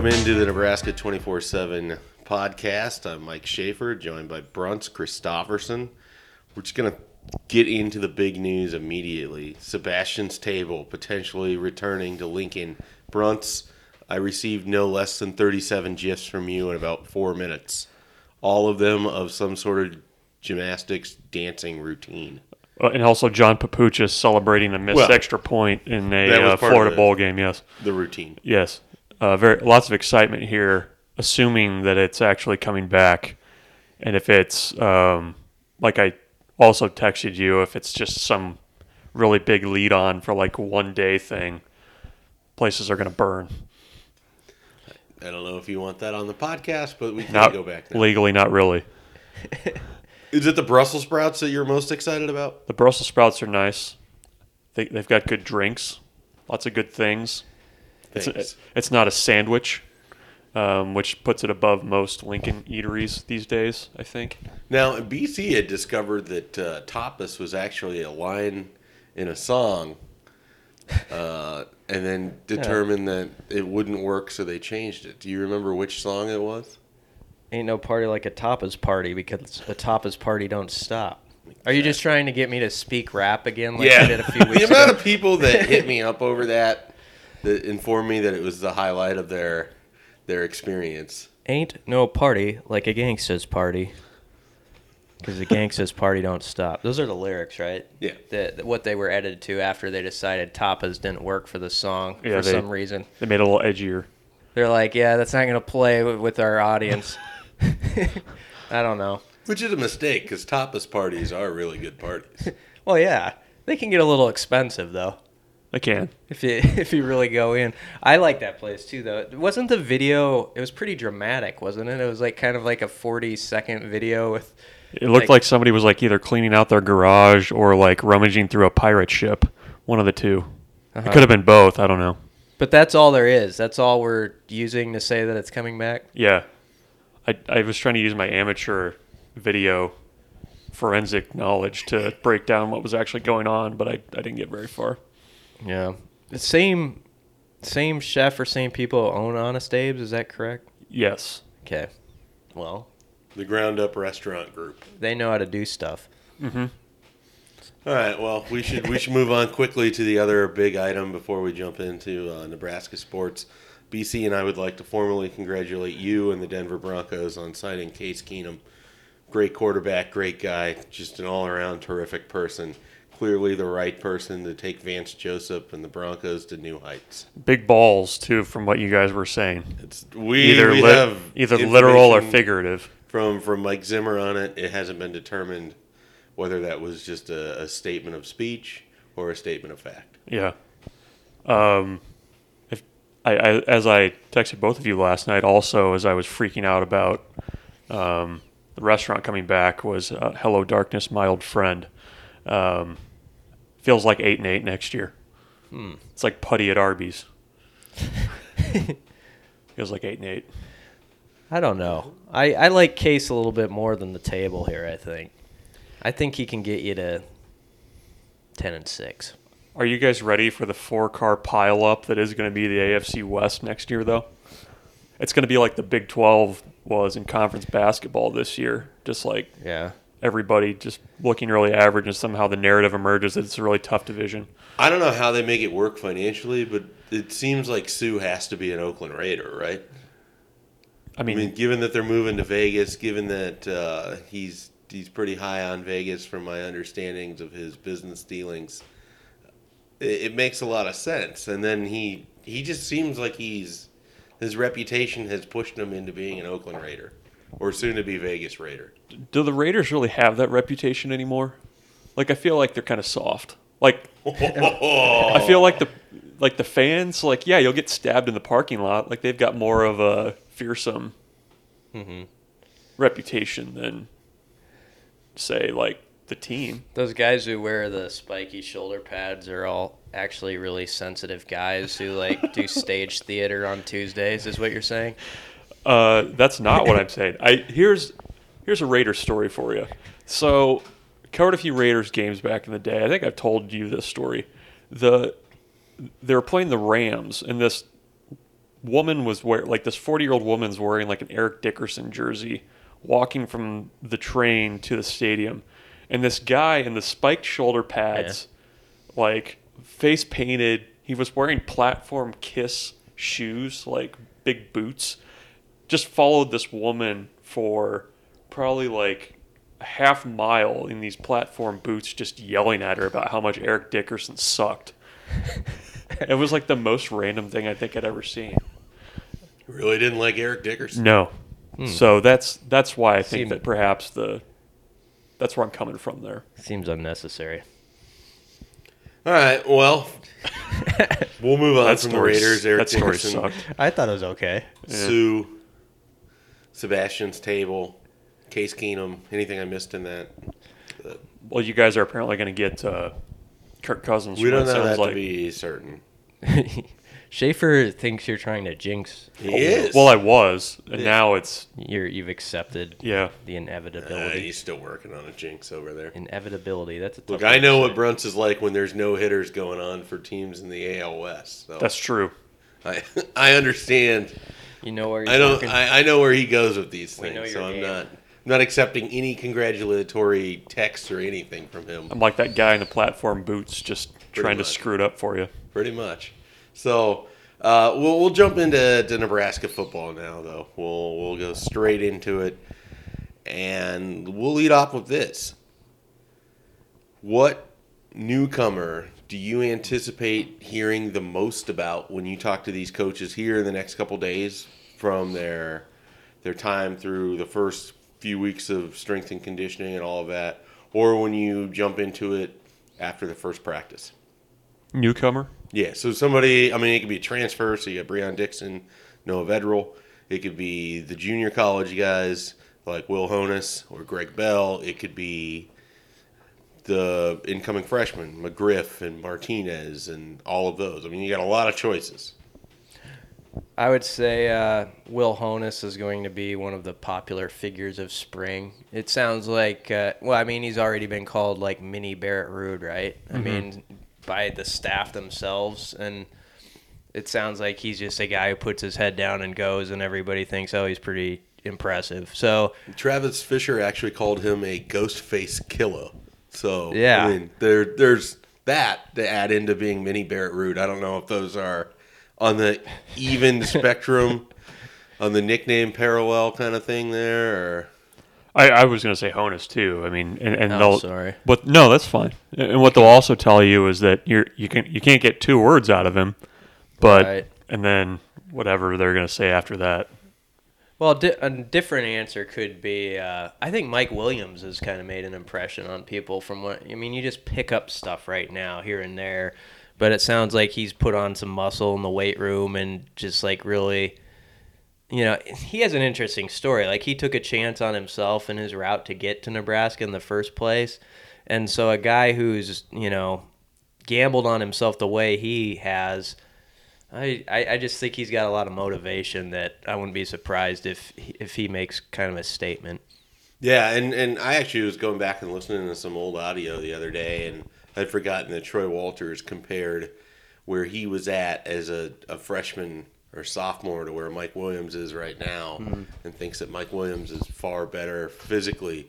Welcome into the Nebraska 24 7 podcast. I'm Mike Schaefer, joined by Brunts Christopherson. We're just going to get into the big news immediately. Sebastian's Table potentially returning to Lincoln. Brunts, I received no less than 37 gifs from you in about four minutes, all of them of some sort of gymnastics dancing routine. Uh, and also John Papuchis celebrating a missed Well, extra point in a uh, Florida bowl game. Yes, The routine. yes. Uh, very lots of excitement here, assuming that it's actually coming back, and if it's um, like I also texted you, if it's just some really big lead on for like one day thing, places are going to burn. I don't know if you want that on the podcast, but we can Not go back now. legally, not really. Is it the Brussels sprouts that you're most excited about? The Brussels sprouts are nice. They, they've got good drinks, lots of good things. Thanks. It's, it's not a sandwich, um, which puts it above most Lincoln eateries these days, I think. Now, BC had discovered that uh, tapas was actually a line in a song, uh, and then determined that it wouldn't work, so they changed it. Do you remember which song it was? Ain't no party like a tapas party because a tapas party don't stop. Are you just trying to get me to speak rap again like I did a few the weeks amount of people that hit me up over that that informed me that it was the highlight of their their experience. Ain't no party like a gangsta's party because the gangsta's party don't stop. Those are the lyrics, right? Yeah. The, what they were edited to after they decided tapas didn't work for the song Yeah, for they- some reason. They made it a little edgier. They're like, yeah, that's not gonna play wi- with our audience. I don't know. Which is a mistake because tapas parties are really good parties. Well, yeah, they can get a little expensive though. They can. If you if you really go in, I like that place too. Though wasn't the video? It was pretty dramatic, wasn't it? It was like kind of like a forty second video with. It looked Like- like, somebody was like either cleaning out their garage or like rummaging through a pirate ship. One of the 2 Uh-huh. It could have been both. I don't know. But that's all there is. That's all we're using to say that it's coming back. Yeah. I, I was trying to use my amateur video forensic knowledge to break down what was actually going on, but I, I didn't get very far. Yeah. The same same chef or same people own Honest Abe's. Is that correct? Yes. Okay. Well, the Ground Up Restaurant Group. they know how to do stuff. Mhm. All right. Well, we should we should move on quickly to the other big item before we jump into uh, Nebraska sports. BC and I would like to formally congratulate you and the Denver Broncos on signing Case Keenum. Great quarterback, great guy, just an all-around terrific person. Clearly, the right person to take Vance Joseph and the Broncos to new heights. Big balls, too, from what you guys were saying. It's we Either, we have either literal or figurative. from from Mike Zimmer on it. It hasn't been determined whether that was just a, a statement of speech or a statement of fact. Yeah. Um, if I, I as I texted both of you last night, also as I was freaking out about um, the restaurant coming back, was uh, "Hello Darkness, My Old Friend." Um, feels like eight and eight next year. Hmm. It's like putty at Arby's. feels like eight and eight. I don't know. I, I like Case a little bit more than the table here. I think. I think he can get you to ten and six. Are you guys ready for the four car pileup that is going to be the AFC West next year, though? It's going to be like the Big 12 was in conference basketball this year. Just like Yeah. Everybody just looking really average, and somehow the narrative emerges that it's a really tough division. I don't know how they make it work financially, but it seems like Suh has to be an Oakland Raider, right? I I mean, mean, given that they're moving to Vegas, given that uh, he's he's pretty high on Vegas from my understandings of his business dealings, it, it makes a lot of sense. And then he he just seems like he's his reputation has pushed him into being an Oakland Raider or soon to be Vegas Raider. do the Raiders really have that reputation anymore? Like, I feel like they're kind of soft. Like, I feel like the like the fans, like, yeah, you'll get stabbed in the parking lot. Like, they've got more of a fearsome mm-hmm. reputation than, say, like the team. Those guys who wear the spiky shoulder pads are all actually really sensitive guys who like do stage theater on Tuesdays. Is what you're saying? Uh, that's not what I'm saying. I here's here's a Raiders story for you. So, covered a few Raiders games back in the day. I think I've told you this story. The they were playing the Rams, and this woman was wearing like this 40 year old woman's wearing like an Eric Dickerson jersey, walking from the train to the stadium, and this guy in the spiked shoulder pads, like face painted. He was wearing platform kiss shoes, like big boots. Just followed this woman for probably like a half mile in these platform boots, just yelling at her about how much Eric Dickerson sucked. it was like the most random thing I think I'd ever seen. Really didn't like Eric Dickerson. No. Hmm. So that's that's why I think Seem- that perhaps the that's where I'm coming from there. Seems unnecessary. All right, well, we'll move on That from the Raiders. Eric that story Dickerson, sucked. I thought it was okay. Suh, Sebastian's table, Case Keenum. Anything I missed in that? Well, you guys are apparently going to get uh, Kirk Cousins. We from don't know that sounds to be certain. Schaefer thinks you're trying to jinx. He is. Well, I was, and Yeah. now it's You're you've accepted yeah. the Uh, inevitability. he's still working on a jinx over there. Inevitability. That's a tough Look, I know what Brunts is like when there's no hitters going on for teams in the AL West. So That's true. I I understand. You know where you're I don't. I, I know where he goes with these We things. So I'm game. not I'm not accepting any congratulatory texts or anything from him. I'm like that guy in the platform boots, just trying much. to screw it up for you. pretty much. So uh, we'll we'll jump into to Nebraska football now, though. We'll we'll go straight into it, and we'll lead off with this. What newcomer do you anticipate hearing the most about when you talk to these coaches here in the next couple days from their their time through the first few weeks of strength and conditioning and all of that, or when you jump into it after the first practice? Newcomer. Yeah, so somebody, I mean, it could be a transfer. So you got Breon Dixon, Noah Vedral. It could be the junior college guys like Will Honas or Greg Bell. It could be the incoming freshmen, McGriff and Martinez and all of those. I mean, you got a lot of choices. I would say uh, Will Honas is going to be one of the popular figures of spring. It sounds like, uh, well, I mean, he's already been called like mini Barrett Ruud, right? I mean, by the staff themselves. And it sounds like he's just a guy who puts his head down and goes, and everybody thinks, oh, he's pretty impressive. So, Travis Fisher actually called him a ghost face killer. So, Yeah. I mean, there, there's that to add into being mini Barrett Ruud. I don't know if those are on the even spectrum, on the nickname parallel kind of thing there, or. I, I was going to say Honas too. I mean, and, and Oh, they'll, sorry. But no, that's fine. And what they'll also tell you is that you're you can you can't get two words out of him, but Right. and then whatever they're going to say after that. Well, di- a different answer could be uh, I think Mike Williams has kind of made an impression on people from what I mean. You just pick up stuff right now here and there, but it sounds like he's put on some muscle in the weight room and just like really, you know, he has an interesting story. Like he took a chance on himself in his route to get to Nebraska in the first place, and so a guy who's you know gambled on himself the way he has. I, I, just think he's got a lot of motivation that I wouldn't be surprised if he- if he makes kind of a statement. Yeah, and, and I actually was going back and listening to some old audio the other day, and I'd forgotten that Troy Walters compared where he was at as a, a freshman or sophomore to where Mike Williams is right now, and thinks that Mike Williams is far better physically.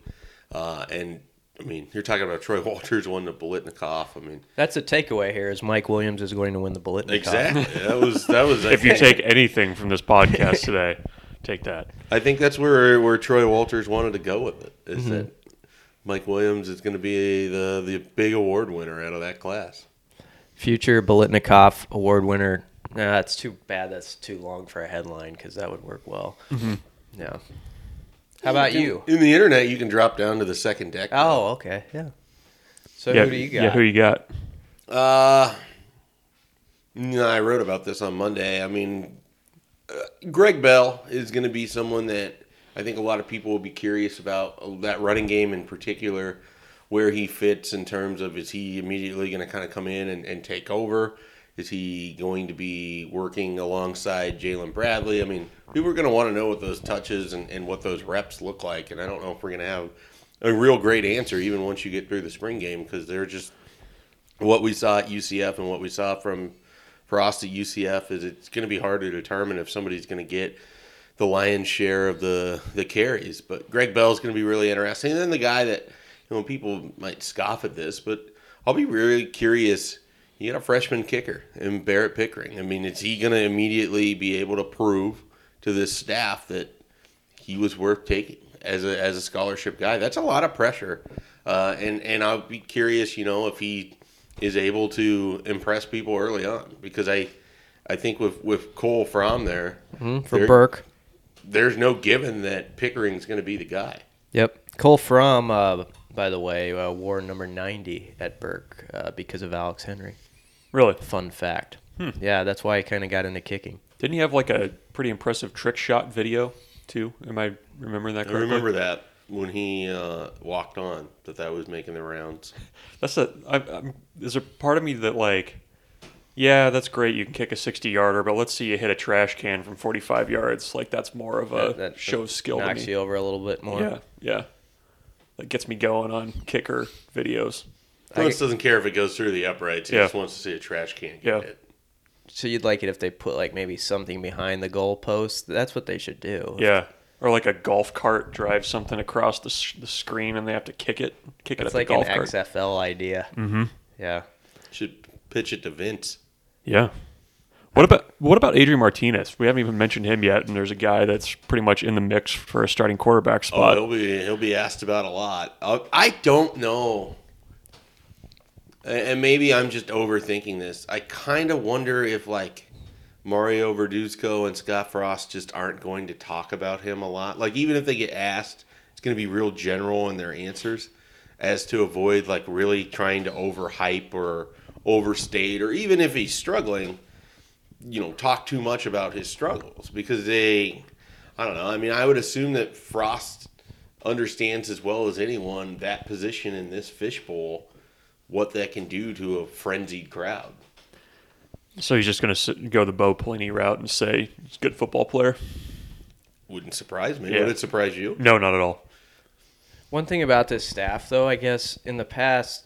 Uh, and I mean, you're talking about Troy Walters won the Biletnikoff. I mean, That's a takeaway here is Mike Williams is going to win the Biletnikoff. exactly. that was that was. If you take anything from this podcast today, take that. I think that's where where Troy Walters wanted to go with it. Is mm-hmm. that Mike Williams is going to be the the big award winner out of that class. Future Biletnikoff award winner. Nah, that's too bad. That's too long for a headline because that would work well. Mm-hmm. Yeah. How about you? In the internet, you can drop down to the second deck. Oh, okay. Yeah. So yeah, who do you got? Yeah, who you got? Uh, no, I wrote about this on Monday. I mean, uh, Greg Bell is going to be someone that I think a lot of people will be curious about uh, that running game in particular, where he fits in terms of is he immediately going to kind of come in and, and take over? Is he going to be working alongside Jalen Bradley? I mean, people are going to want to know what those touches and, and what those reps look like. And I don't know if we're going to have a real great answer even once you get through the spring game because they're just what we saw at UCF and what we saw from Frost at UCF is it's going to be hard to determine if somebody's going to get the lion's share of the the carries. But Greg Bell is going to be really interesting. And then the guy that you know people might scoff at this, but I'll be really curious. You got a freshman kicker in Barrett Pickering. I mean, is he going to immediately be able to prove to this staff that he was worth taking as a as a scholarship guy? That's a lot of pressure, uh, and and I'll be curious, you know, if he is able to impress people early on because I I think with with Cole Frahm there for there- Burke. there's no given that Pickering's going to be the guy. Yep. Cole Frahm, uh, by the way, uh, wore number 90 at Burke uh, because of Alex Henery. Really? Fun fact. Yeah, that's why he kind of got into kicking. Didn't he have like a pretty impressive trick shot video too? Am I remembering that Correctly? I remember that when he uh, walked on that that was making the rounds. That's a. I, I'm, there's a part of me that like, yeah, that's great. You can kick a 60 yarder, but let's see you hit a trash can from 45 yards. Like that's more of a That- that show of skill to Knocks me. you over a little bit more. Yeah, yeah. That gets me going on kicker videos. Lewis doesn't care if it goes through the uprights. He Yeah. just wants to see a trash can get Yeah. hit. So you'd like it if they put like maybe something behind the goal post. That's what they should do. Yeah. Or like a golf cart drives something across the, s- the screen and they have to kick it, kick it It's at like the an golf cart. XFL idea. Mm-hmm. Yeah. Should pitch it to Vince. Yeah. What about what about Adrian Martinez? We haven't even mentioned him yet, and there's a guy that's pretty much in the mix for a starting quarterback Oh, spot. he'll be he'll be asked about a lot. Uh, I don't know, A- and maybe I'm just overthinking this. I kind of wonder if like Mario Verduzco and Scott Frost just aren't going to talk about him a lot. Like even if they get asked, it's going to be real general in their answers, as to avoid like really trying to overhype or overstate, or even if he's struggling, you know, talk too much about his struggles because they, I don't know. I mean, I would assume that Frost understands as well as anyone that position in this fishbowl, what that can do to a frenzied crowd. So he's just going to go the Bo Pelini route and say he's a good football player? Wouldn't surprise me. Yeah. Would it surprise you? No, not at all. One thing about this staff, though, I guess in the past,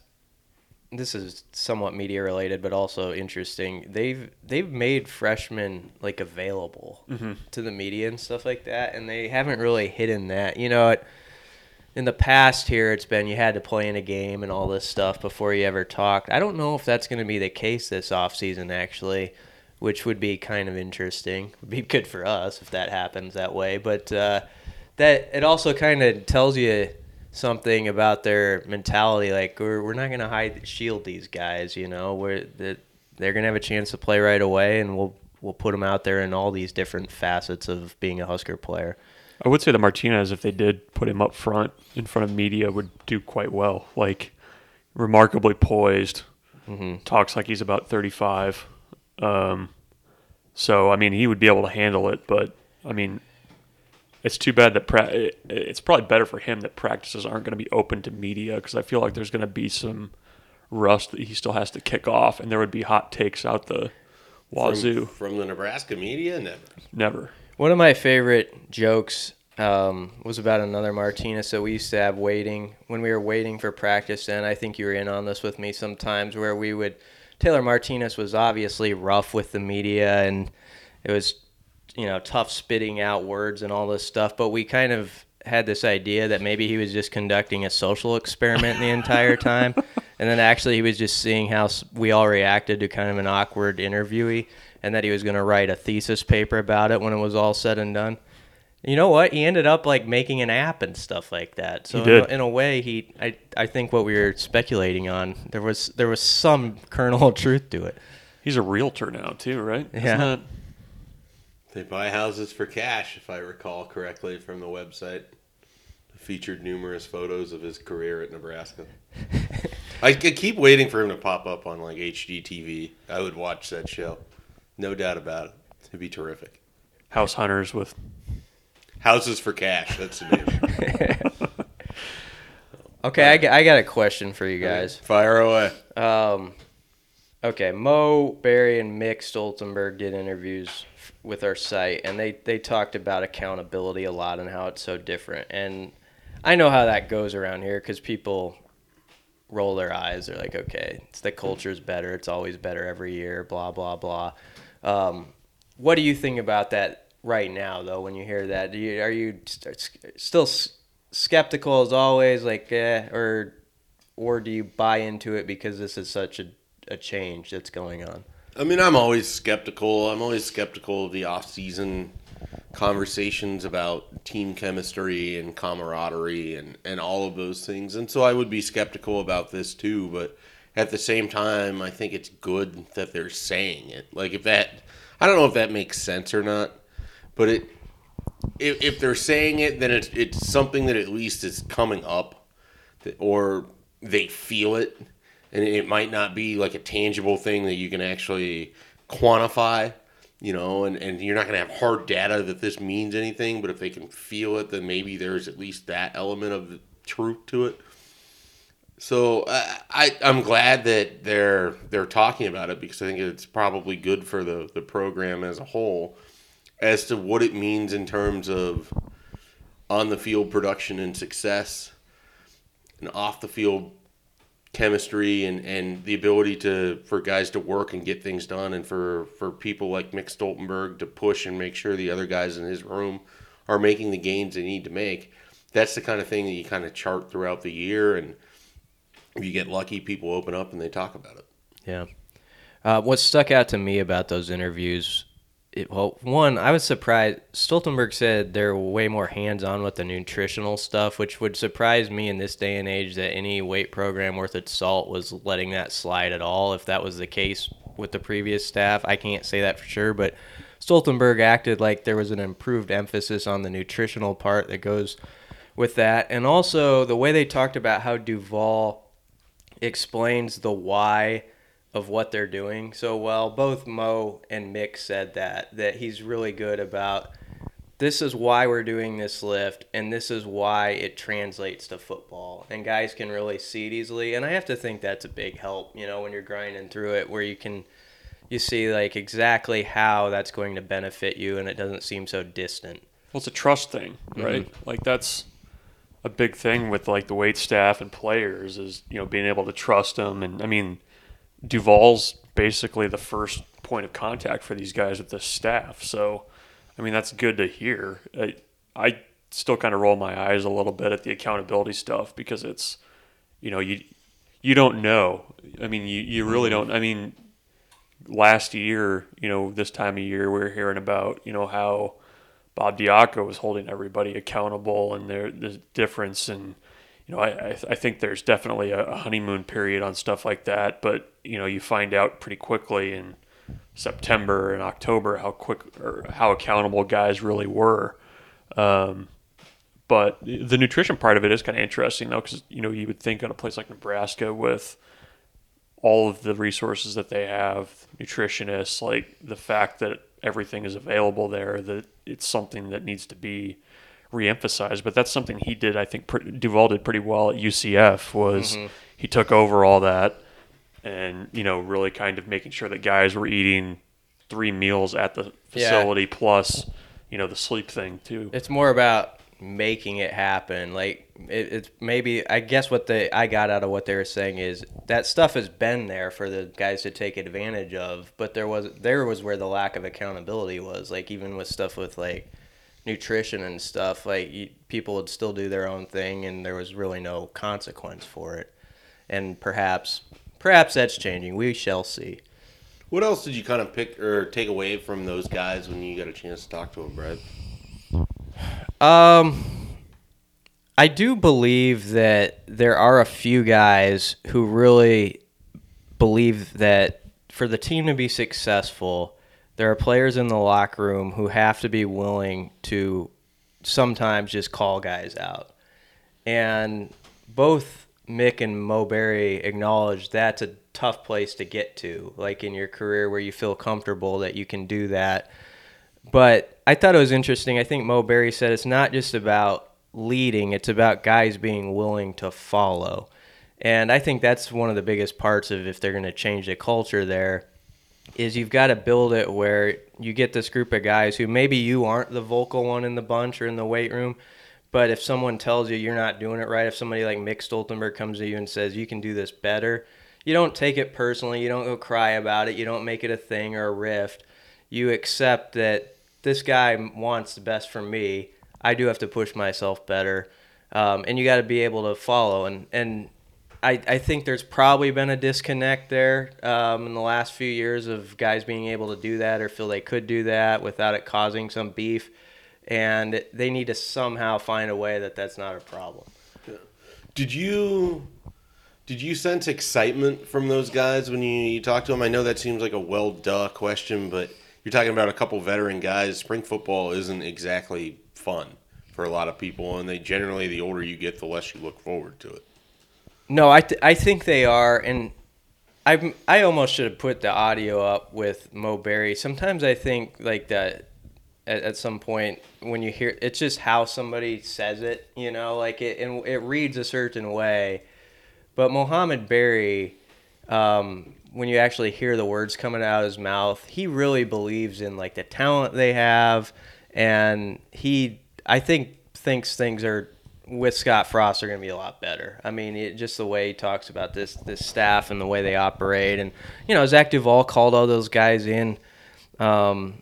this is somewhat media related, but also interesting. They've they've made freshmen like available mm-hmm. to the media and stuff like that, and they haven't really hidden that. You know, it, in the past here, it's been you had to play in a game and all this stuff before you ever talked. I don't know if that's going to be the case this off season, actually, which would be kind of interesting. Would be good for us if that happens that way, but uh, that it also kind of tells you something about their mentality. Like we're, we're not going to hide shield these guys. You know, we're that they're going to have a chance to play right away, and we'll we'll put them out there in all these different facets of being a Husker player. I would say that Martinez, if they did put him up front in front of media, would do quite well. Like, remarkably poised, talks like he's about 35. Um, so, I mean, he would be able to handle it, but, I mean, it's too bad that pra- it's probably better for him that practices aren't going to be open to media because I feel like there's going to be some rust that he still has to kick off, and there would be hot takes out the From, wazoo. from the Nebraska media, never. Never. One of my favorite jokes um, was about another Martinez that we used to have waiting when we were waiting for practice. And I think you were in on this with me sometimes, where we would. Taylor Martinez was obviously rough with the media, and it was, you know, tough spitting out words and all this stuff. But we kind of had this idea that maybe he was just conducting a social experiment the entire time, and then actually he was just seeing how we all reacted to kind of an awkward interviewee, and that he was going to write a thesis paper about it when it was all said and done. You know what? He ended up like making an app and stuff like that. So He in a, in a way, he I, I think what we were speculating on there was there was some kernel of truth to it. He's a realtor now, too, right? Isn't Yeah. that- They buy houses for cash, if I recall correctly from the website. Featured numerous photos of his career at Nebraska. I could keep waiting for him to pop up on like HGTV. I would watch that show, no doubt about it. It'd be terrific. House hunters with Houses for cash. That's the name. Okay, I, got- I got a question for you guys. Fire away. Um, okay, Mo, Barry, and Mick Stoltenberg did interviews with our site, and they, they talked about accountability a lot and how it's so different. And I know how that goes around here because people roll their eyes. They're like, okay, it's the culture's better. It's always better every year. Blah blah blah. Um, what do you think about that right now, though? When you hear that, you, are you st- still s- skeptical as always, like, eh, or or do you buy into it because this is such a, a change that's going on? I mean, I'm always skeptical. I'm always skeptical of the off-season conversations about team chemistry and camaraderie and, and all of those things. And so I would be skeptical about this too. But at the same time, I think it's good that they're saying it. Like, if that, I don't know if that makes sense or not, but it, if, if they're saying it, then it's, it's something that at least is coming up that, or they feel it and it might not be like a tangible thing that you can actually quantify you know and, and you're not going to have hard data that this means anything but if they can feel it then maybe there's at least that element of truth to it so I, I i'm glad that they're they're talking about it because i think it's probably good for the the program as a whole as to what it means in terms of on the field production and success and off the field chemistry and, and the ability to for guys to work and get things done and for, for people like Mick Stoltenberg to push and make sure the other guys in his room are making the gains they need to make. That's the kind of thing that you kind of chart throughout the year and you get lucky people open up and they talk about it. Yeah. Uh, what stuck out to me about those interviews, it, well, one, I was surprised. Stoltenberg said they're way more hands on with the nutritional stuff, which would surprise me in this day and age that any weight program worth its salt was letting that slide at all. If that was the case with the previous staff, I can't say that for sure, but Stoltenberg acted like there was an improved emphasis on the nutritional part that goes with that. And also the way they talked about how Duval explains the why of what they're doing so well. Both Mo and Mick said that that he's really good about this is why we're doing this lift and this is why it translates to football and guys can really see it easily and I have to think that's a big help, you know, when you're grinding through it where you can you see like exactly how that's going to benefit you and it doesn't seem so distant. Well, it's a trust thing, right? Mm-hmm. Like that's a big thing with like the wait staff and players is you know being able to trust them. And I mean, Duval's basically the first point of contact for these guys with the staff. So, I mean, that's good to hear. I, I still kind of roll my eyes a little bit at the accountability stuff because it's, you know, you you don't know. I mean, you, you really mm-hmm. don't. I mean, last year, you know, this time of year, we are hearing about, you know, how Bob Diaco was holding everybody accountable and there, the difference. And, you know, I, I, I think there's definitely a, honeymoon period on stuff like that. But, you know, you find out pretty quickly in September and October how quick or how accountable guys really were. Um, but the nutrition part of it is kind of interesting though, because you know you would think on a place like Nebraska with all of the resources that they have, nutritionists, like the fact that everything is available there, that it's something that needs to be reemphasized. But that's something he did, I think, Duval did pretty well at UCF. Was mm-hmm. he took over all that, and you know really kind of making sure that guys were eating three meals at the Yeah. facility plus you know the sleep thing too. It's more about making it happen. Like it, it's maybe I guess what they I got out of what they were saying is that stuff has been there for the guys to take advantage of, but there was there was where the lack of accountability was. Like even with stuff with like nutrition and stuff, like you, people would still do their own thing, and there was really no consequence for it. And perhaps perhaps that's changing. We shall see. What else did you kind of pick or take away from those guys when you got a chance to talk to them, Brad? Um, I do believe that there are a few guys who really believe that for the team to be successful, there are players in the locker room who have to be willing to sometimes just call guys out. And both Mick and Mo Barry acknowledge that's a tough place to get to, like in your career where you feel comfortable that you can do that. But I thought it was interesting. I think Mo Barry said it's not just about leading, it's about guys being willing to follow. And I think that's one of the biggest parts of if they're going to change the culture there is you've got to build it where you get this group of guys who maybe you aren't the vocal one in the bunch or in the weight room, But if someone tells you you're not doing it right, if somebody like Mick Stoltenberg comes to you and says you can do this better, you don't take it personally. You don't go cry about it. You don't make it a thing or a rift. You accept that this guy wants the best for me. I do have to push myself better, um, and you got to be able to follow. And and I, I think there's probably been a disconnect there um, in the last few years of guys being able to do that or feel they could do that without it causing some beef and they need to somehow find a way that that's not a problem. Did you did you sense excitement from those guys when you, you talked to them? I know that seems like a well duh question, but you're talking about a couple veteran guys. Spring football isn't exactly fun for a lot of people, and they generally the older you get, the less you look forward to it. No, I, th- I think they are, and I I almost should have put the audio up with Mo Barry. Sometimes I think like that at, at some point when you hear it's just how somebody says it, you know, like it and it reads a certain way. But Mohamed Berry, um, when you actually hear the words coming out of his mouth, he really believes in like the talent they have, and he I think thinks things are with Scott Frost are going to be a lot better. I mean, it, just the way he talks about this this staff and the way they operate, and you know, Zach Duval called all those guys in, um,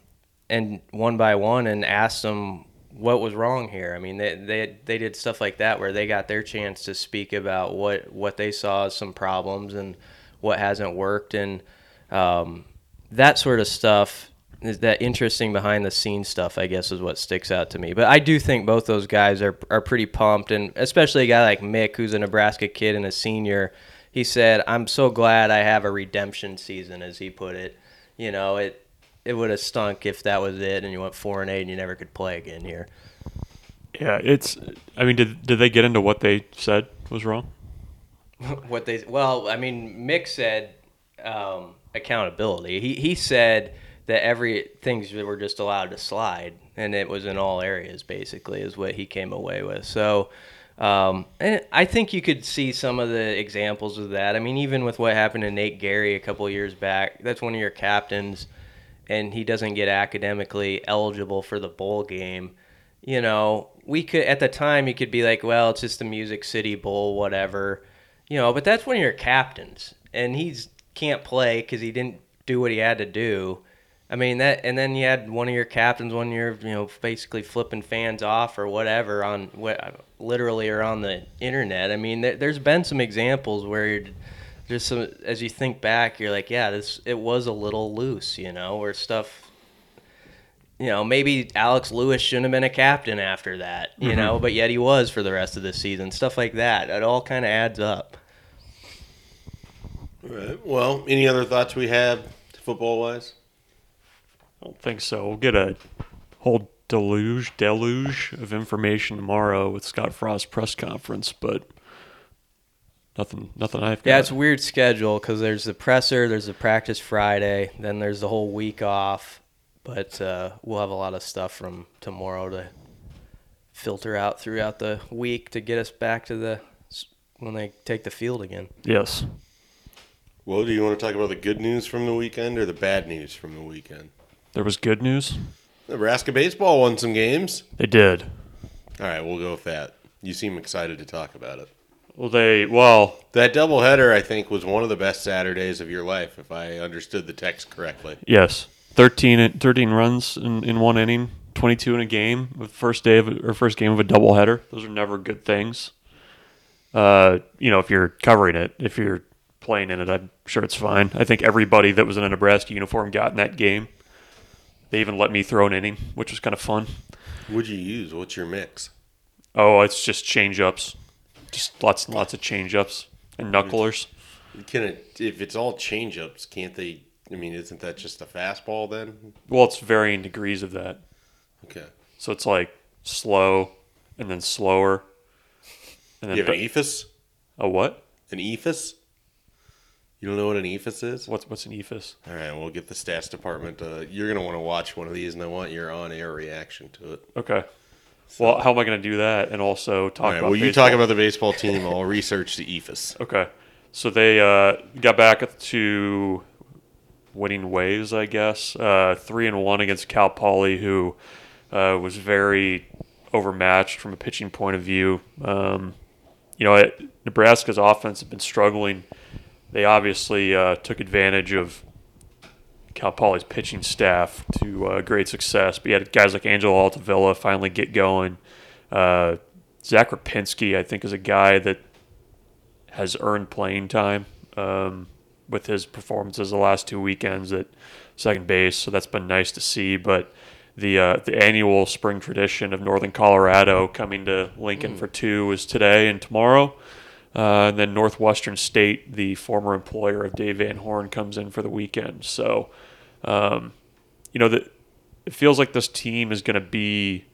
and one by one, and asked them what was wrong here. I mean, they they they did stuff like that where they got their chance to speak about what what they saw as some problems and what hasn't worked, and um, that sort of stuff is that interesting behind the scenes stuff i guess is what sticks out to me but i do think both those guys are, are pretty pumped and especially a guy like mick who's a nebraska kid and a senior he said i'm so glad i have a redemption season as he put it you know it it would have stunk if that was it and you went four and eight and you never could play again here Yeah, it's. I mean, did did they get into what they said was wrong? what they well i mean mick said um, accountability he, he said that every things were just allowed to slide, and it was in all areas basically is what he came away with. So, um, and I think you could see some of the examples of that. I mean, even with what happened to Nate Gerry a couple years back, that's one of your captains, and he doesn't get academically eligible for the bowl game. You know, we could at the time you could be like, well, it's just the Music City Bowl, whatever. You know, but that's one of your captains, and he's can't play because he didn't do what he had to do I mean that, and then you had one of your captains one year, you know, basically flipping fans off or whatever on what, literally or on the internet. I mean, there, has been some examples where you're just some, as you think back, you're like, yeah, this it was a little loose, you know, where stuff. You know, maybe Alex Lewis shouldn't have been a captain after that, you mm-hmm. know, but yet he was for the rest of the season. Stuff like that. It all kind of adds up. All right. Well, any other thoughts we have football wise? I don't think so. We'll get a whole deluge deluge of information tomorrow with Scott Frost press conference, but nothing nothing I've got. Yeah, it's a weird schedule because there's the presser, there's the practice Friday, then there's the whole week off. But uh, we'll have a lot of stuff from tomorrow to filter out throughout the week to get us back to the when they take the field again. Yes. Well, do you want to talk about the good news from the weekend or the bad news from the weekend? There was good news. Nebraska baseball won some games. They did. All right, we'll go with that. You seem excited to talk about it. Well, they well that doubleheader I think was one of the best Saturdays of your life, if I understood the text correctly. Yes, 13, 13 runs in, in one inning, twenty two in a game. The first day of or first game of a doubleheader. Those are never good things. Uh, you know, if you're covering it, if you're playing in it, I'm sure it's fine. I think everybody that was in a Nebraska uniform got in that game. They even let me throw an inning, which was kind of fun. What'd you use? What's your mix? Oh, it's just change ups. Just lots and lots of change ups and knucklers. Can it, if it's all change ups, can't they? I mean, isn't that just a fastball then? Well, it's varying degrees of that. Okay. So it's like slow and then slower. And then you have an eephus? A what? An eephus? You don't know what an eephus is? What's what's an eephus? All right, we'll get the stats department. Uh, you're gonna want to watch one of these, and I want your on-air reaction to it. Okay. So, well, how am I going to do that and also talk right, about? Well, you baseball? talk about the baseball team. I'll research the eephus. Okay. So they uh, got back to winning ways, I guess. Uh, three and one against Cal Poly, who uh, was very overmatched from a pitching point of view. Um, you know, it, Nebraska's offense has been struggling. They obviously uh, took advantage of Cal Poly's pitching staff to uh, great success. But you had guys like Angelo Altavilla finally get going. Uh, Zach Rapinski, I think, is a guy that has earned playing time um, with his performances the last two weekends at second base. So that's been nice to see. But the uh, the annual spring tradition of Northern Colorado coming to Lincoln for two is today and tomorrow. Uh, and then Northwestern State, the former employer of Dave Van Horn, comes in for the weekend. So, um, you know, that it feels like this team is going to be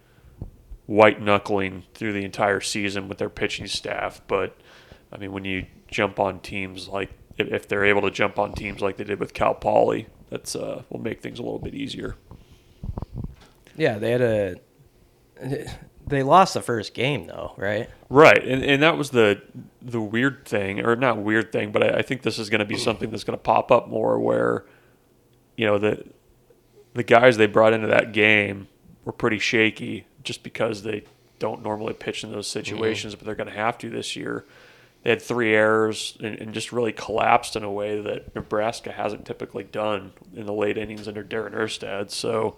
white knuckling through the entire season with their pitching staff. But I mean, when you jump on teams like if, if they're able to jump on teams like they did with Cal Poly, that's uh, will make things a little bit easier. Yeah, they had a. They lost the first game though, right? Right, and and that was the the weird thing, or not weird thing, but I, I think this is going to be something that's going to pop up more, where, you know, the the guys they brought into that game were pretty shaky, just because they don't normally pitch in those situations, but they're going to have to this year. They had three errors and, and just really collapsed in a way that Nebraska hasn't typically done in the late innings under Darren Erstad. So,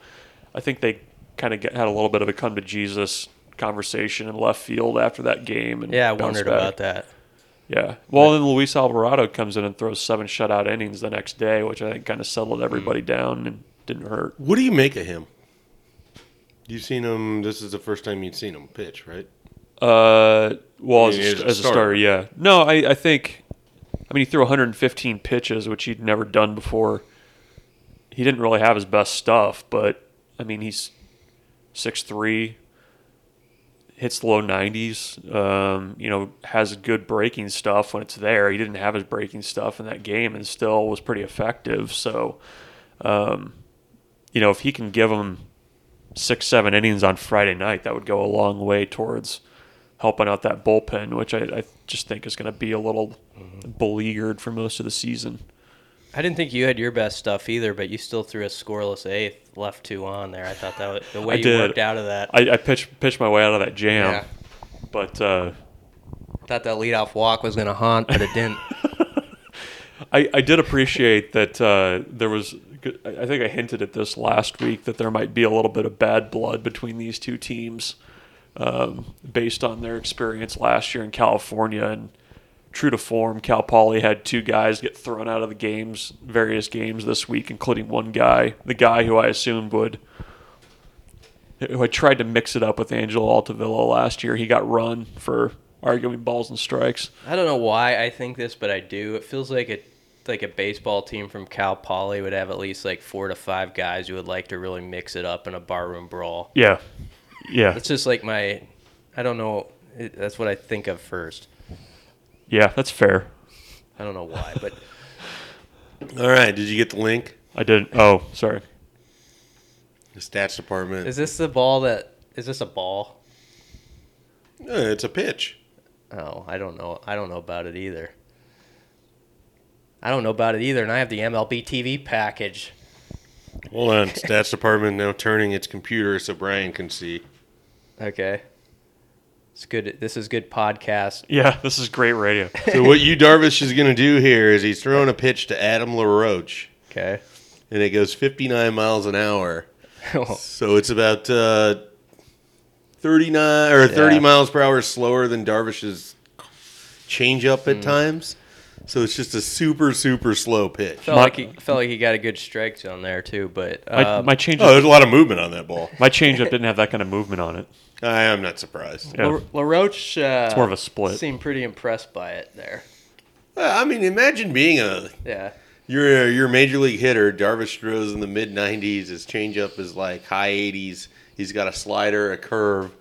I think they kind of had a little bit of a come to Jesus conversation in left field after that game. And Yeah, I bounced wondered back. about that. Yeah. Well, then Luis Alvarado comes in and throws seven shutout innings the next day, which I think kind of settled everybody down and didn't hurt. What do you make of him? You've seen him. This is the first time you've seen him pitch, right? Uh, well, as, a, as a starter, yeah. No, I, I think, I mean, he threw 115 pitches, which he'd never done before. He didn't really have his best stuff, but I mean, he's six three, hits the low 90s, um, you know, has good breaking stuff when it's there. He didn't have his breaking stuff in that game and still was pretty effective. So, um, you know, if he can give him six, seven innings on Friday night, that would go a long way towards helping out that bullpen, which I, I just think is going to be a little beleaguered for most of the season. I didn't think you had your best stuff either, but you still threw a scoreless eighth, left two on there. I thought that was, the way I you did. worked out of that. I, I pitched pitched my way out of that jam, Yeah. but uh, thought that leadoff walk was going to haunt, but it didn't. I, I did appreciate that uh, there was. I think I hinted at this last week that there might be a little bit of bad blood between these two teams, um, based on their experience last year in California. And true to form, Cal Poly had two guys get thrown out of the games, various games this week, including one guy, the guy who I assumed would. Who I tried to mix it up with Angelo Altavilla last year. He got run for arguing balls and strikes. I don't know why I think this, but I do. It feels like a like a baseball team from Cal Poly would have at least like four to five guys who would like to really mix it up in a barroom brawl. Yeah, yeah, It's just like my, I don't know. It, that's what I think of first. yeah. That's fair. I don't know why, but All right. Did you get the link? I didn't. Oh, sorry. The stats department. is this the ball that is this a ball? Uh, it's a pitch. Oh, I don't know. I don't know about it either. I don't know about it either, and I have the MLB TV package. Hold on. stats department now turning its computer so Brian can see. Okay, it's good. This is good podcast. Yeah, this is great radio. So what you Darvish is going to do here is he's throwing a pitch to Adam LaRoche, Okay. and it goes 59 miles an hour. So it's about uh, 39 or 30 Yeah. miles per hour slower than Darvish's changeup at times. So it's just a super super slow pitch. Felt My- like he felt like he got a good strike zone there too, but My, um, my change, Oh, there's a lot of movement on that ball. my changeup didn't have that kind of movement on it. I am not surprised. Yeah. La- LaRoche uh, It's more of a split. Seemed pretty impressed by it there. Uh, I mean, imagine being a Yeah. you're a, you're a major league hitter. Darvish throws in the mid 90s. His changeup is like high 80s. He's got a slider, a curve,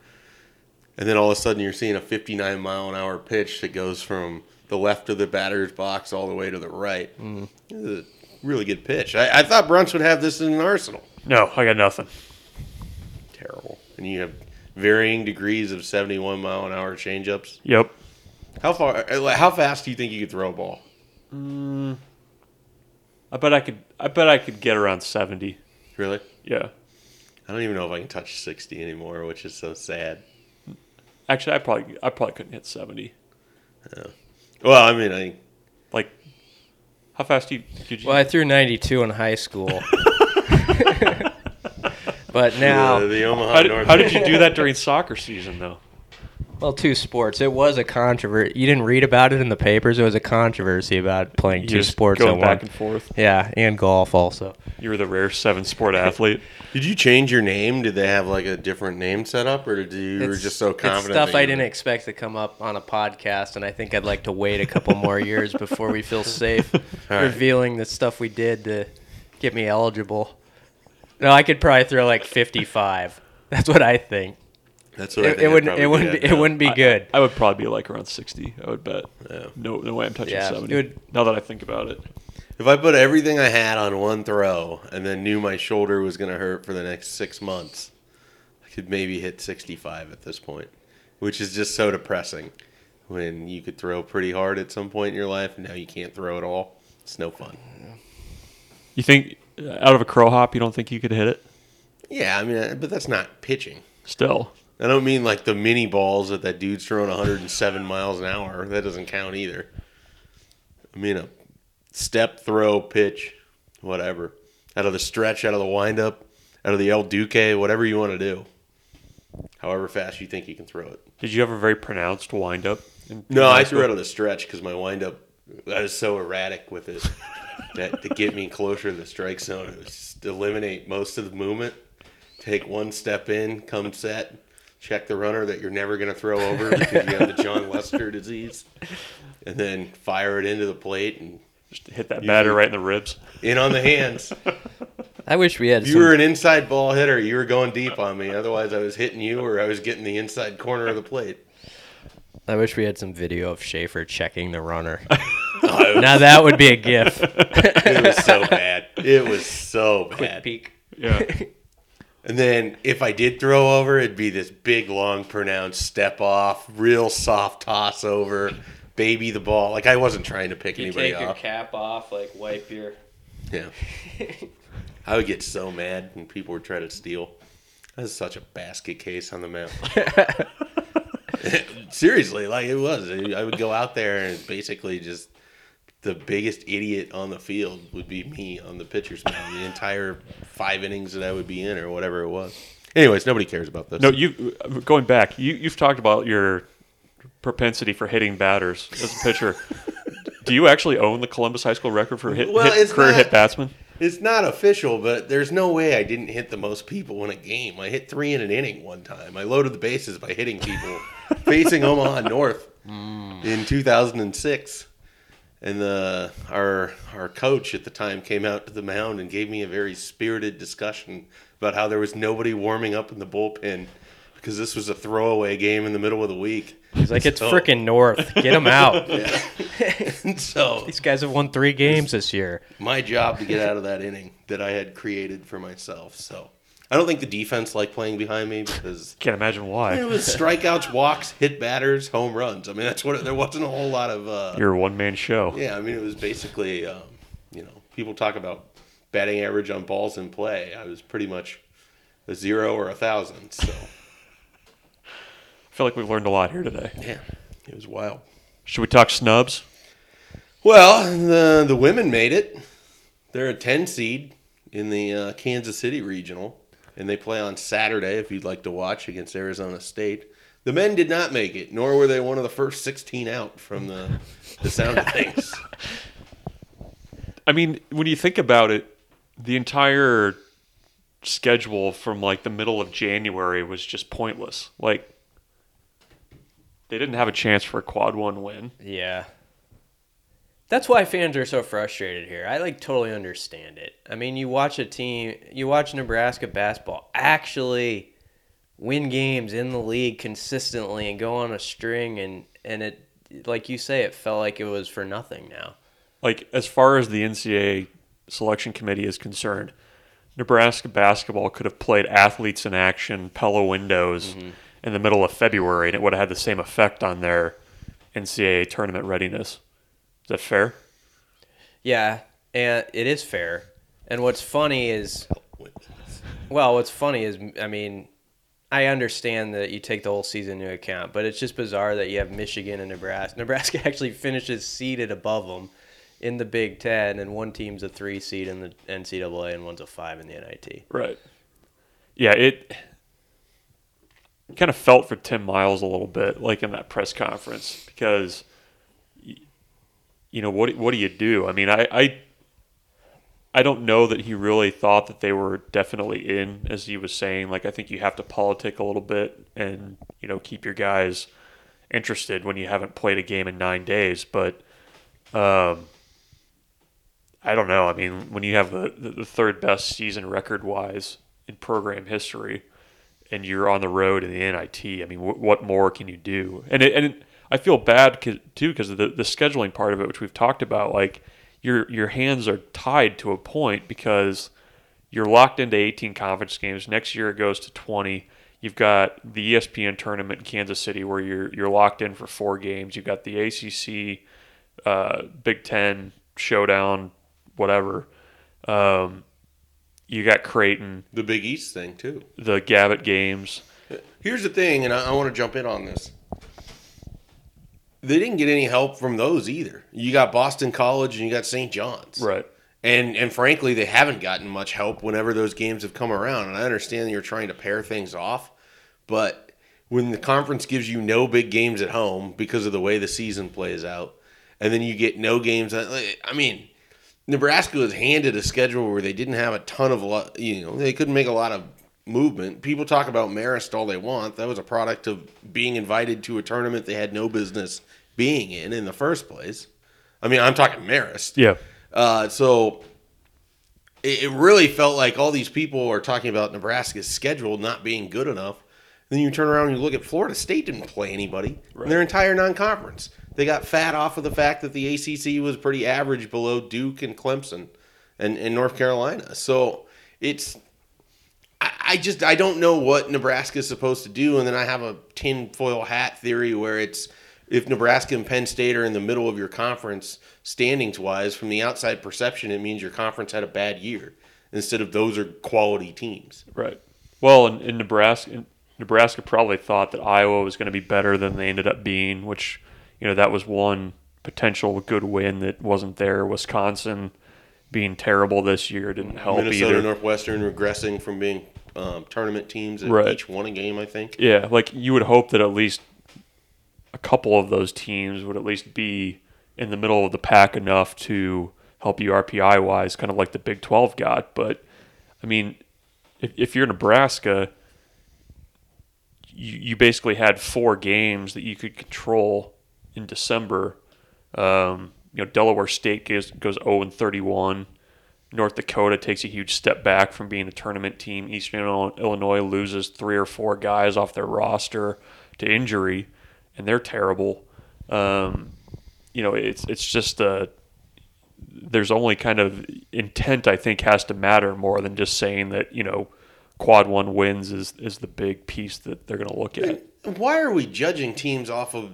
and then all of a sudden you're seeing a 59 mile an hour pitch that goes from the left of the batter's box all the way to the right. A really good pitch. I, I thought Brunch would have this in an arsenal. No, I got nothing. Terrible. And you have varying degrees of 71 mile an hour changeups. Yep. How far? Uh, how fast do you think you could throw a ball? Mm, I bet I could. I bet I could get around seventy. Really? Yeah. I don't even know if I can touch 60 anymore, which is so sad. Actually, I probably I probably couldn't hit seventy. Oh. Well, I mean, I Like, how fast do you did you? Well, I threw 92 in high school. but now, the, the Omaha how, did, North. how did you do that during soccer season though? Well, two sports. It was a controversy. You didn't read about it in the papers. It was a controversy about playing You two just sports going at back one. and forth. Yeah, and golf also. You were the rare seven sport athlete. Did you change your name? Did they have like a different name set up, or did you were It's- just so confident? It's stuff that I you- didn't expect to come up on a podcast, and I think I'd like to wait a couple more years before we feel safe right. revealing the stuff we did to get me eligible. No, I could probably throw like 55. That's what I think. That's what I It, think it I'd wouldn't. It be wouldn't. Be, it now. wouldn't be good. I would probably be like around sixty. I would bet. Yeah. No, no way I'm touching Yeah, seventy. would- now that I think about it, If I put everything I had on one throw and then knew my shoulder was going to hurt for the next six months, I could maybe hit 65 at this point, which is just so depressing. When you could throw pretty hard at some point in your life, and now you can't throw at all. It's no fun. you think uh, out of a crow hop, you don't think you could hit it? Yeah, I mean, but that's not pitching. Still, I don't mean like the mini balls that that dude's throwing 107 miles an hour. That doesn't count either. I mean a step, throw, pitch, whatever. Out of the stretch, out of the windup, out of the El Duque, whatever you want to do. However fast you think you can throw it. did you have a very pronounced windup? No, I threw it out of the stretch because my windup, I was so erratic with it that to get me closer to the strike zone, it was just eliminate most of the movement, take one step in, come set, check the runner that you're never going to throw over because you have the Jon Lester disease, and then fire it into the plate and Just hit that batter right in the ribs. in on the hands. I wish we had. If you some- were an inside ball hitter, you were going deep on me. Otherwise, I was hitting you or I was getting the inside corner of the plate. I wish we had some video of Schaefer checking the runner. Oh, was, now that would be a gif. it was so bad. It was so bad. Quick peek. Yeah, And then if I did throw over, it'd be this big, long, pronounced step off, real soft toss over, baby the ball. Like I wasn't trying to pick You anybody take your cap off, like wipe your. Yeah. I would get so mad when people would try to steal. That was such a basket case on the mound. Seriously, like it was. I would go out there and basically just the biggest idiot on the field would be me on the pitcher's mound the entire five innings that I would be in or whatever it was. Anyways, nobody cares about this. no. You going back? You you've talked about your propensity for hitting batters as a pitcher. Do you actually own the Columbus High School record for hit, Well, hit- career not- hit batsman? It's not official, but there's no way I didn't hit the most people in a game. I hit three in an inning one time. I loaded the bases by hitting people facing Omaha North in 2006. And the our our coach at the time came out to the mound and gave me a very spirited discussion about how there was nobody warming up in the bullpen because this was a throwaway game in the middle of the week. He's like, it's So- freaking North. Get him out. And so These guys have won three games this year. my job to get out of that inning that I had created for myself. So I don't think the defense liked playing behind me because Can't imagine why. it was strikeouts, walks, hit batters, home runs. I mean, that's what it, there wasn't a whole lot of. Uh, You're a one man show. yeah, I mean, it was basically, um, you know, people talk about batting average on balls in play. I was pretty much a zero or a thousand. So I feel like we've learned a lot here today. yeah, it was wild. Should we talk snubs? Well, the the women made it. They're a ten seed in the uh, Kansas City regional, and they play on Saturday. If you'd like to watch against Arizona State, the men did not make it, nor were they one of the first sixteen out from the the sound of things. I mean, when you think about it, the entire schedule from like the middle of January was just pointless. Like they didn't have a chance for a quad one win. Yeah. That's why fans are so frustrated here. I like totally understand it. I mean, you watch a team, you watch Nebraska basketball actually win games in the league consistently and go on a string and and it like you say it felt like it was for nothing now. Like as far as the NCAA selection committee is concerned, Nebraska basketball could have played athletes in action, Pella windows mm-hmm. in the middle of February, and it would have had the same effect on their NCAA tournament readiness. Is that fair? Yeah, and it is fair. And what's funny is Well, what's funny is, I mean, I understand that you take the whole season into account, but it's just bizarre that you have Michigan and Nebraska. Nebraska actually finishes seated above them in the Big Ten, and one team's a three seed in the NCAA and one's a five in the NIT. Right. Yeah, it kind of felt for Tim Miles a little bit, like in that press conference, because you know what? What do you do? I mean, I, I, I don't know that he really thought that they were definitely in, as he was saying. Like, I think you have to politic a little bit and you know keep your guys interested when you haven't played a game in nine days. But um, I don't know. I mean, when you have the, the, third best season record wise in program history, and you're on the road in the NIT, I mean, wh- what more can you do? And it, and it, I feel bad too because of the, the scheduling part of it, which we've talked about. Like your your hands are tied to a point because you're locked into 18 conference games. Next year it goes to 20. You've got the ESPN tournament in Kansas City where you're you're locked in for four games. You've got the ACC, uh, Big Ten showdown, whatever. Um, you got Creighton, The Big East thing too. the Gavitt games. Here's the thing, and I, I want to jump in on this. They didn't get any help from those either. You got Boston College and you got St. John's. Right. And and frankly, they haven't gotten much help whenever those games have come around. And I understand you're trying to pair things off, but when the conference gives you no big games at home because of the way the season plays out, and then you get no games, I mean, Nebraska was handed a schedule where they didn't have a ton of you know they couldn't make a lot of movement. People talk about Marist all they want. That was a product of being invited to a tournament they had no business being in in the first place. I mean, I'm talking Marist. Yeah. Uh, so it, it really felt like all these people are talking about Nebraska's schedule not being good enough. Then you turn around and you look at Florida State didn't play anybody in their entire non-conference. They got fat off of the fact that the ACC was pretty average below Duke and Clemson and, and North Carolina. So it's I, just I don't know what Nebraska is supposed to do, and then I have a tinfoil hat theory where it's if Nebraska and Penn State are in the middle of your conference standings wise, from the outside perception, it means your conference had a bad year instead of those are quality teams. Right. Well, in, in Nebraska, in, Nebraska probably thought that Iowa was going to be better than they ended up being, which you know that was one potential good win that wasn't there. Wisconsin being terrible this year didn't help Minnesota, either. Northwestern regressing from being um, tournament teams that Right. each won a game. I think. Yeah, like you would hope that at least a couple of those teams would at least be in the middle of the pack enough to help you RPI wise, kind of like the Big 12 got. But I mean, if, if you're Nebraska, you, you basically had four games that you could control in December. Um, you know, Delaware State goes, goes 0 and 31. North Dakota takes a huge step back from being a tournament team. Eastern Illinois loses three or four guys off their roster to injury, and they're terrible. Um, you know, it's it's just uh there's only kind of intent I think has to matter more than just saying that you know quad one wins is is the big piece that they're going to look at. Why are we judging teams off of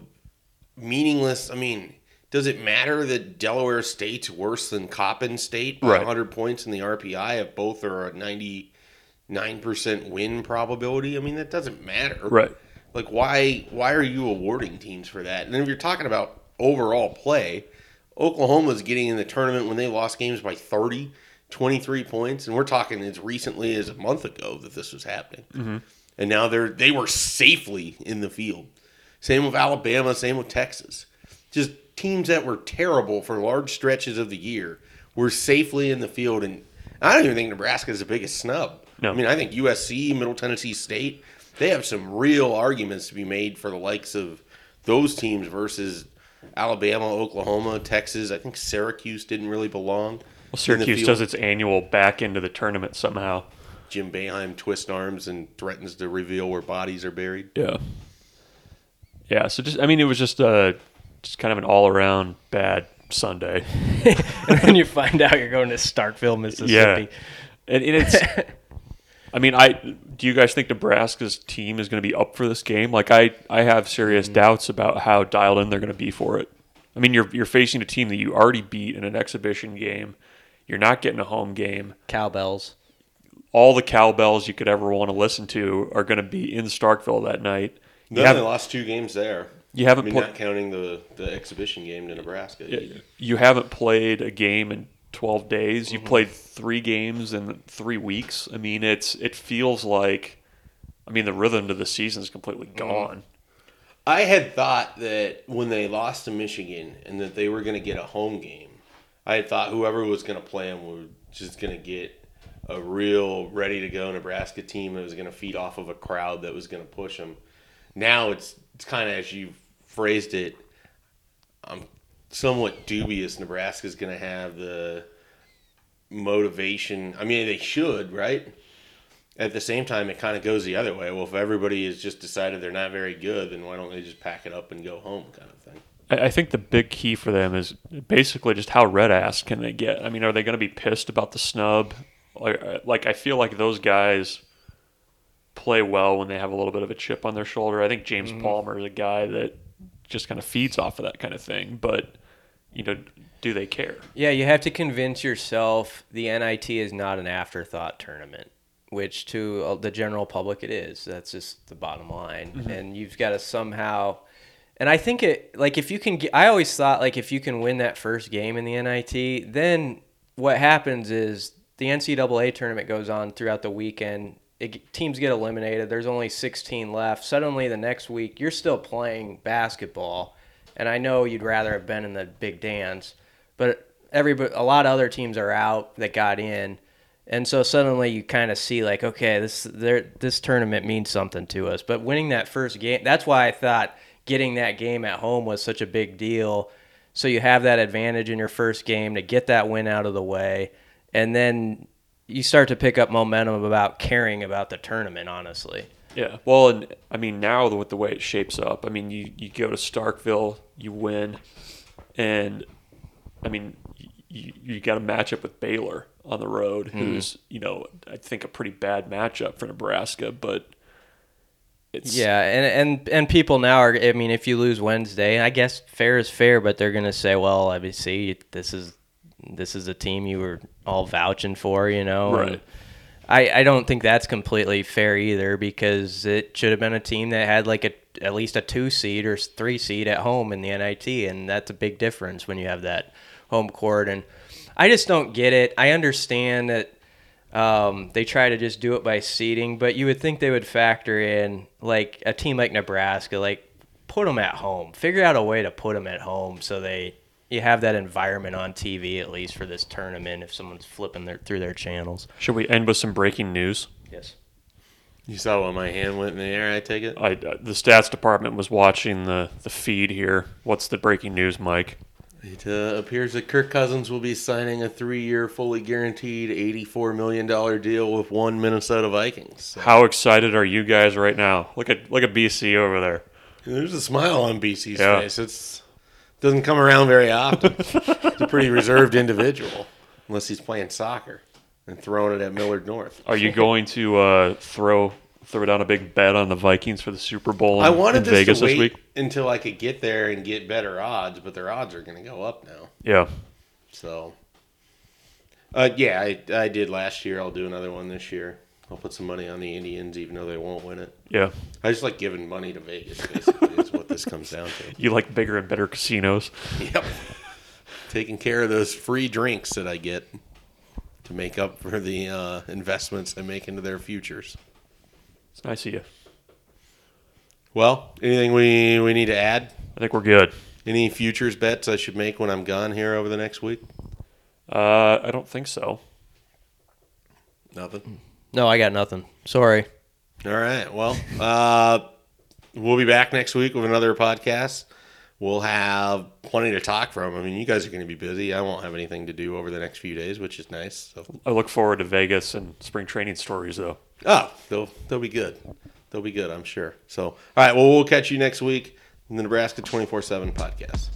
meaningless? I mean, does it matter that Delaware State's worse than Coppin State by Right. 100 points in the RPI if both are a 99% win probability? I mean, that doesn't matter. Right. Like why why are you awarding teams for that? And then if you're talking about overall play, Oklahoma's getting in the tournament when they lost games by 30, 23 points, and we're talking as recently as a month ago that this was happening. Mm-hmm. And now they're they were safely in the field. Same with Alabama, same with Texas. Just teams that were terrible for large stretches of the year were safely in the field and I don't even think Nebraska is the biggest snub. No. I mean, I think USC, Middle Tennessee State, they have some real arguments to be made for the likes of those teams versus Alabama, Oklahoma, Texas. I think Syracuse didn't really belong. Well, Syracuse does its annual back into the tournament somehow. Jim Boeheim twists arms and threatens to reveal where bodies are buried. Yeah. Yeah. So just, I mean, it was just uh just kind of an all around bad Sunday. and then you find out you're going to Starkville, Mississippi. Yeah. And, and it's, I mean, I do you guys think Nebraska's team is going to be up for this game? Like, I I have serious mm-hmm. doubts about how dialed in they're going to be for it. I mean, you're you're facing a team that you already beat in an exhibition game. You're not getting a home game. Cowbells. all the cowbells you could ever want to listen to are going to be in Starkville that night. You No, they haven't, lost two games there. You haven't I mean, put, not counting the, the exhibition game to Nebraska. either. you haven't played a game in 12 days. Mm-hmm. You played three games in three weeks. I mean, it's it feels like, I mean, the rhythm to the season is completely Mm-hmm. gone. I had thought that when they lost to Michigan and that they were going to get a home game, I had thought whoever was going to play them was just going to get a real ready to go Nebraska team that was going to feed off of a crowd that was going to push them. Now it's it's kind of as you phrased it. I'm somewhat dubious Nebraska's going to have the motivation. I mean, they should, right? At the same time, it kind of goes the other way. Well, if everybody has just decided they're not very good, then why don't they just pack it up and go home, kind of thing? I I think the big key for them is basically just how red ass can they get. I mean, are they going to be pissed about the snub? Like, uh, like I feel like those guys play well when they have a little bit of a chip on their shoulder. I think James Palmer is a guy that just kind of feeds off of that kind of thing. But you know, do they care? Yeah, you have to convince yourself the NIT is not an afterthought tournament, which to uh, the general public it is. That's just the bottom line. And you've got to somehow and I think it like if you can get I always thought like if you can win that first game in the NIT, then what happens is the NCAA tournament goes on throughout the weekend. It, teams get eliminated. There's only 16 left. Suddenly, the next week, you're still playing basketball, and I know you'd rather have been in the big dance, but every a lot of other teams are out that got in, and so suddenly you kind of see like, okay, this there this tournament means something to us. But winning that first game, that's why I thought getting that game at home was such a big deal. So you have that advantage in your first game to get that win out of the way, and then you start to pick up momentum about caring about the tournament. Honestly, Yeah. Well, and I mean now with the way it shapes up, I mean you you go to Starkville, you win, and I mean you, you got a matchup with Baylor on the road, hmm. who's you know I think a pretty bad matchup for Nebraska, but it's yeah, and and and people now are. I mean, if you lose Wednesday, I guess fair is fair, but they're gonna say, well, I mean, see, this is this is a team you were all vouching for, you know. and Right. I, I don't think that's completely fair either because it should have been a team that had like a at least a two seed or three seed at home in the NIT, and that's a big difference when you have that home court. And I just don't get it. I understand that um, they try to just do it by seeding, but you would think they would factor in like a team like Nebraska, like put them at home, figure out a way to put them at home so they you have that environment on TV at least for this tournament if someone's flipping their through their channels. Should we end with some breaking news? Yes. You saw when my hand went in the air, I take it? I uh, the stats department was watching the the feed here. What's the breaking news, Mike? It uh, appears that Kirk Cousins will be signing a three year, fully guaranteed $84 million deal with one Minnesota Vikings. So How excited are you guys right now? Look at look at BC over there. there's a smile on BC's Yeah. face. It's doesn't come around very often. He's a pretty reserved individual, unless he's playing soccer and throwing it at Millard North. Are you going to uh, throw throw down a big bet on the Vikings for the Super Bowl in, I wanted in this Vegas to wait this week? until I could get there and get better odds, but their odds are going to go up now. Yeah. So, uh, yeah, I, I did last year. I'll do another one this year. I'll put some money on the Indians, even though they won't win it. Yeah. I just like giving money to Vegas, basically, is what this comes down to. You like bigger and better casinos. Yep. Taking care of those free drinks that I get to make up for the uh, investments I make into their futures. It's nice of you. Well, anything we, we need to add? I think we're good. Any futures bets I should make when I'm gone here over the next week? Uh, I don't think so. Nothing. No, I got nothing. Sorry. All right. Well, uh, we'll be back next week with another podcast. We'll have plenty to talk from. I mean, you guys are going to be busy. I won't have anything to do over the next few days, which is nice. So, I look forward to Vegas and spring training stories, though. oh, they'll they'll be good. They'll be good, I'm sure. So, all right. Well, we'll catch you next week in the Nebraska 24/7 podcast.